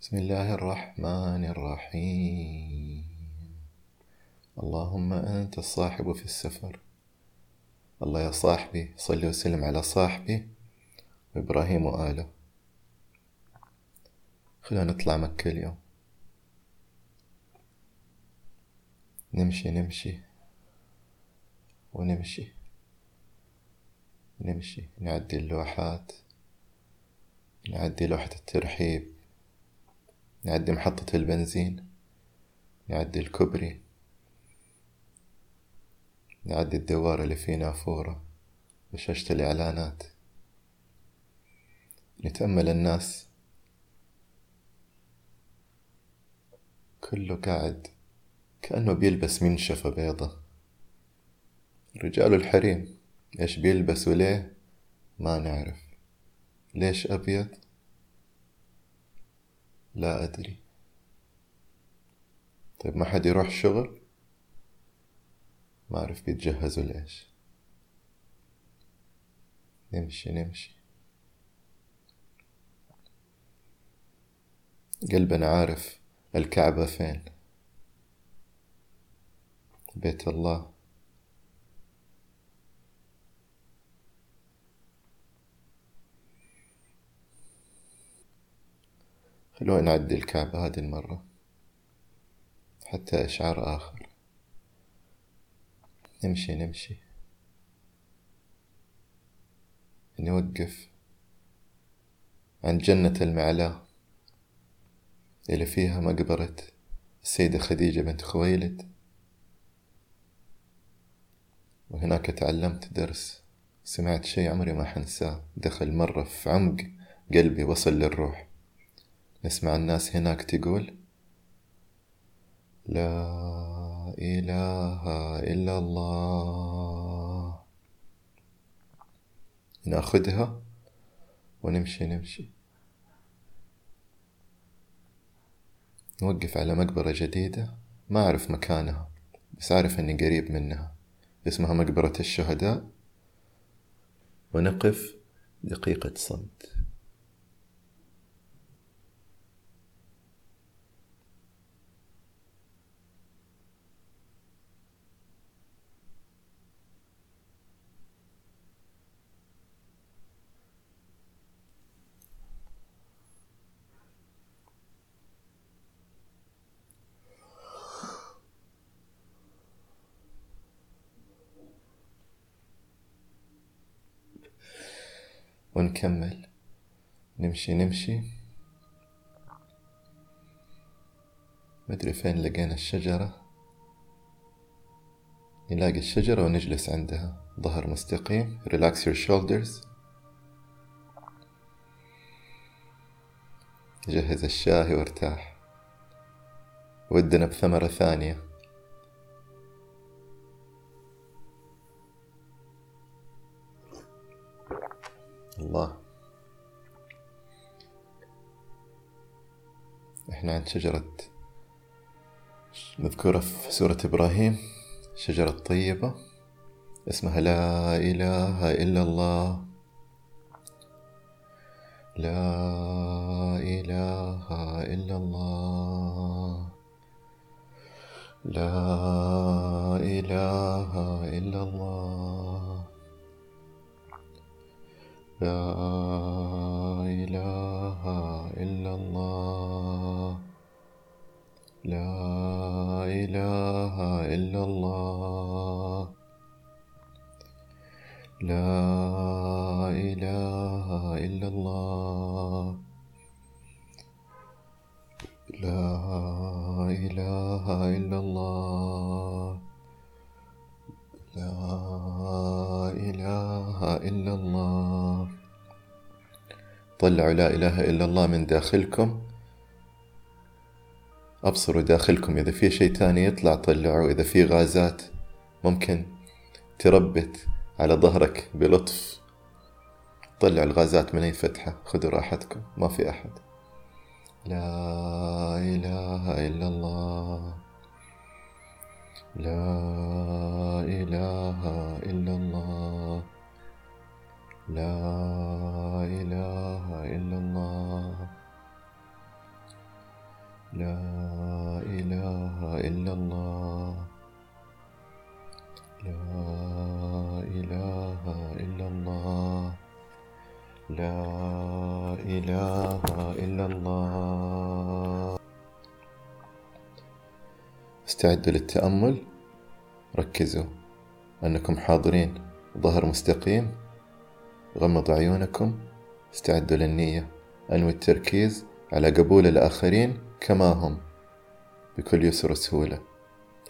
بسم الله الرحمن الرحيم. اللهم أنت الصاحب في السفر. الله يا صاحبي صل وسلم على صاحبي وإبراهيم وآله. خلونا نطلع مكة اليوم. نمشي نمشي. ونمشي. نمشي. نعدي اللوحات. نعدي لوحة الترحيب. نعدي محطة البنزين نعدي الكوبري نعدي الدوار اللي فيه نافورة وشاشة الإعلانات. نتأمل الناس كله قاعد كأنه بيلبس منشفة بيضة. رجال الحريم إيش بيلبسوا ليه؟ ما نعرف. ليش أبيض؟ لا أدري. طيب ما حد يروح الشغل ما أعرف بيتجهزوا لإيش. نمشي نمشي. قلبنا عارف الكعبة فين. بيت الله. خلونا نعدي الكعبة هذه المرة حتى إشعار آخر. نمشي نمشي. نوقف عند جنة المعلاة اللي فيها مقبرة السيدة خديجة بنت خويلد. وهناك تعلمت درس سمعت شي عمري ما حنساه. دخل مرة في عمق قلبي وصل للروح. نسمع الناس هناك تقول لا إله إلا الله. ناخدها ونمشي نمشي. نوقف على مقبرة جديدة. ما أعرف مكانها بس أعرف أني قريب منها. اسمها مقبرة الشهداء. ونقف دقيقة صمت. ونكمل. نمشي نمشي. مدري فين لقينا الشجرة. نلاقي الشجرة ونجلس عندها. ظهر مستقيم. Relax your shoulders. جهز الشاي وارتاح. ودنا بثمرة ثانية. الله. إحنا عند شجرة مذكورة في سورة إبراهيم شجرة طيبة اسمها لا إله إلا الله. لا إله إلا الله. لا لا إله إلا الله. لا إله إلا الله. لا إله إلا الله. طلعوا لا إله إلا الله من داخلكم. أبصروا داخلكم إذا في شيء تاني يطلع طلعوا إذا في غازات ممكن تربت على ظهرك بلطف. طلعوا الغازات من أي فتحة خذوا راحتكم ما في أحد. لا إله إلا الله. لا إله استعدوا للتأمل؟ ركزوا. أنكم حاضرين. ظهر مستقيم. غمضوا عيونكم. استعدوا للنية. أنوي التركيز على قبول الآخرين كما هم. بكل يسر وسهولة.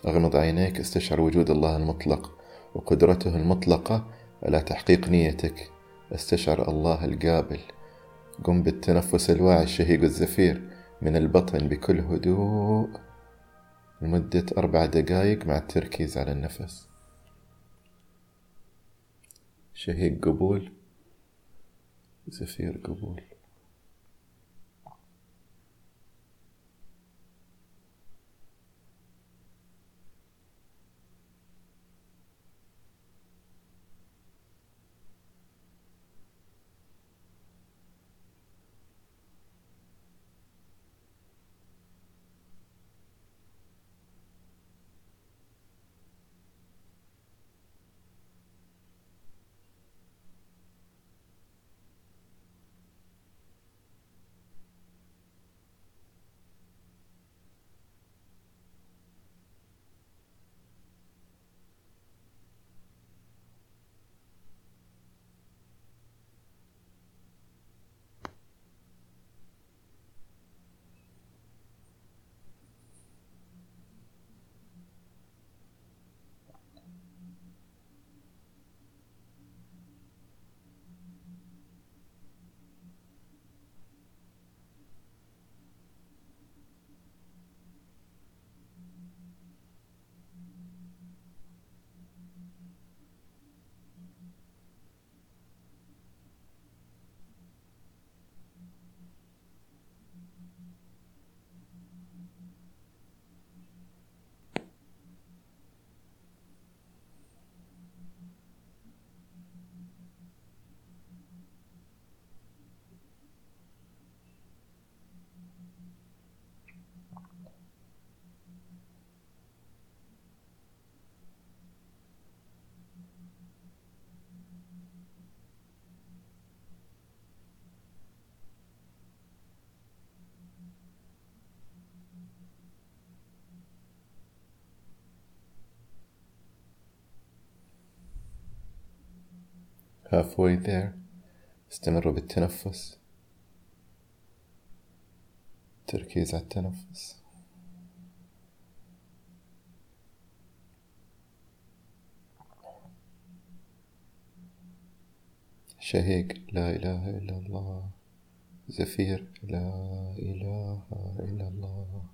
أغمض عينيك. استشعر وجود الله المطلق وقدرته المطلقة على تحقيق نيتك. استشعر الله القابل. قم بالتنفس الواعي الشهيق الزفير من البطن بكل هدوء. لمدة أربع دقائق مع التركيز على النفس. شهيق قبول زفير قبول. 何だろう? Halfway there. استمروا بالتنفس. تركيز على التنفس. شهيق. لا إله إلا الله. زفير. لا إله إلا الله.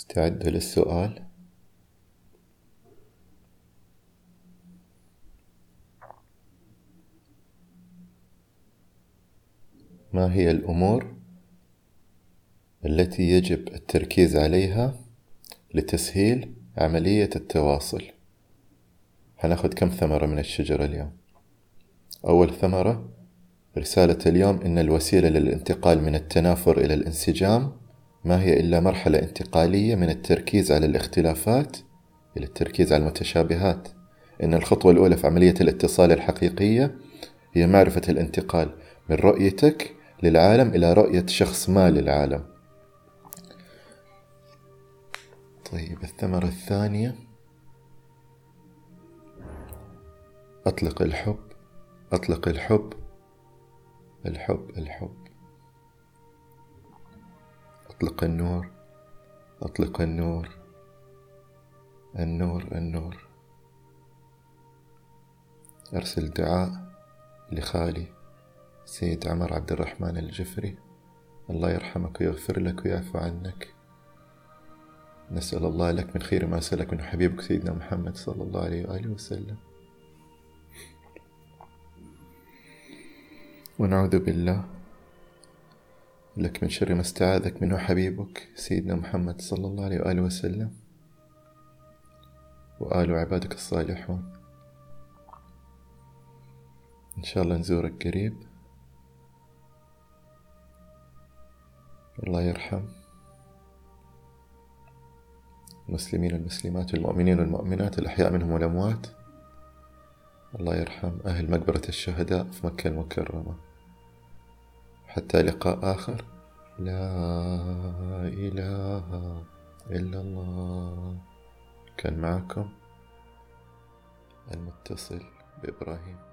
استعدوا للسؤال؟ ما هي الأمور التي يجب التركيز عليها لتسهيل عملية التواصل؟ حناخد كم ثمرة من الشجرة اليوم؟ أول ثمرة رسالة اليوم إن الوسيلة للانتقال من التنافر إلى الانسجام ما هي إلا مرحلة انتقالية من التركيز على الاختلافات إلى التركيز على المتشابهات. إن الخطوة الأولى في عملية الاتصال الحقيقية هي معرفة الانتقال من رؤيتك للعالم إلى رؤية شخص ما للعالم. طيب الثمرة الثانية. أطلق الحب أطلق الحب الحب الحب. أطلق النور أطلق النور النور النور. أرسل دعاء لخالي سيد عمر عبد الرحمن الجفري. الله يرحمك ويغفر لك ويعفو عنك. نسأل الله لك من خير ما سألك من حبيبك سيدنا محمد صلى الله عليه وآله وسلم. ونعوذ بالله لك من شر ما استعاذك منه حبيبك سيدنا محمد صلى الله عليه وآله وسلم. وآل عبادك الصالحون. إن شاء الله نزورك قريب. الله يرحم. المسلمين والمسلمات والمؤمنين والمؤمنات الأحياء منهم والأموات. الله يرحم. أهل مقبرة الشهداء في مكة المكرمة. حتى لقاء آخر. لا إله إلا الله. كان معكم المتصل بإبراهيم.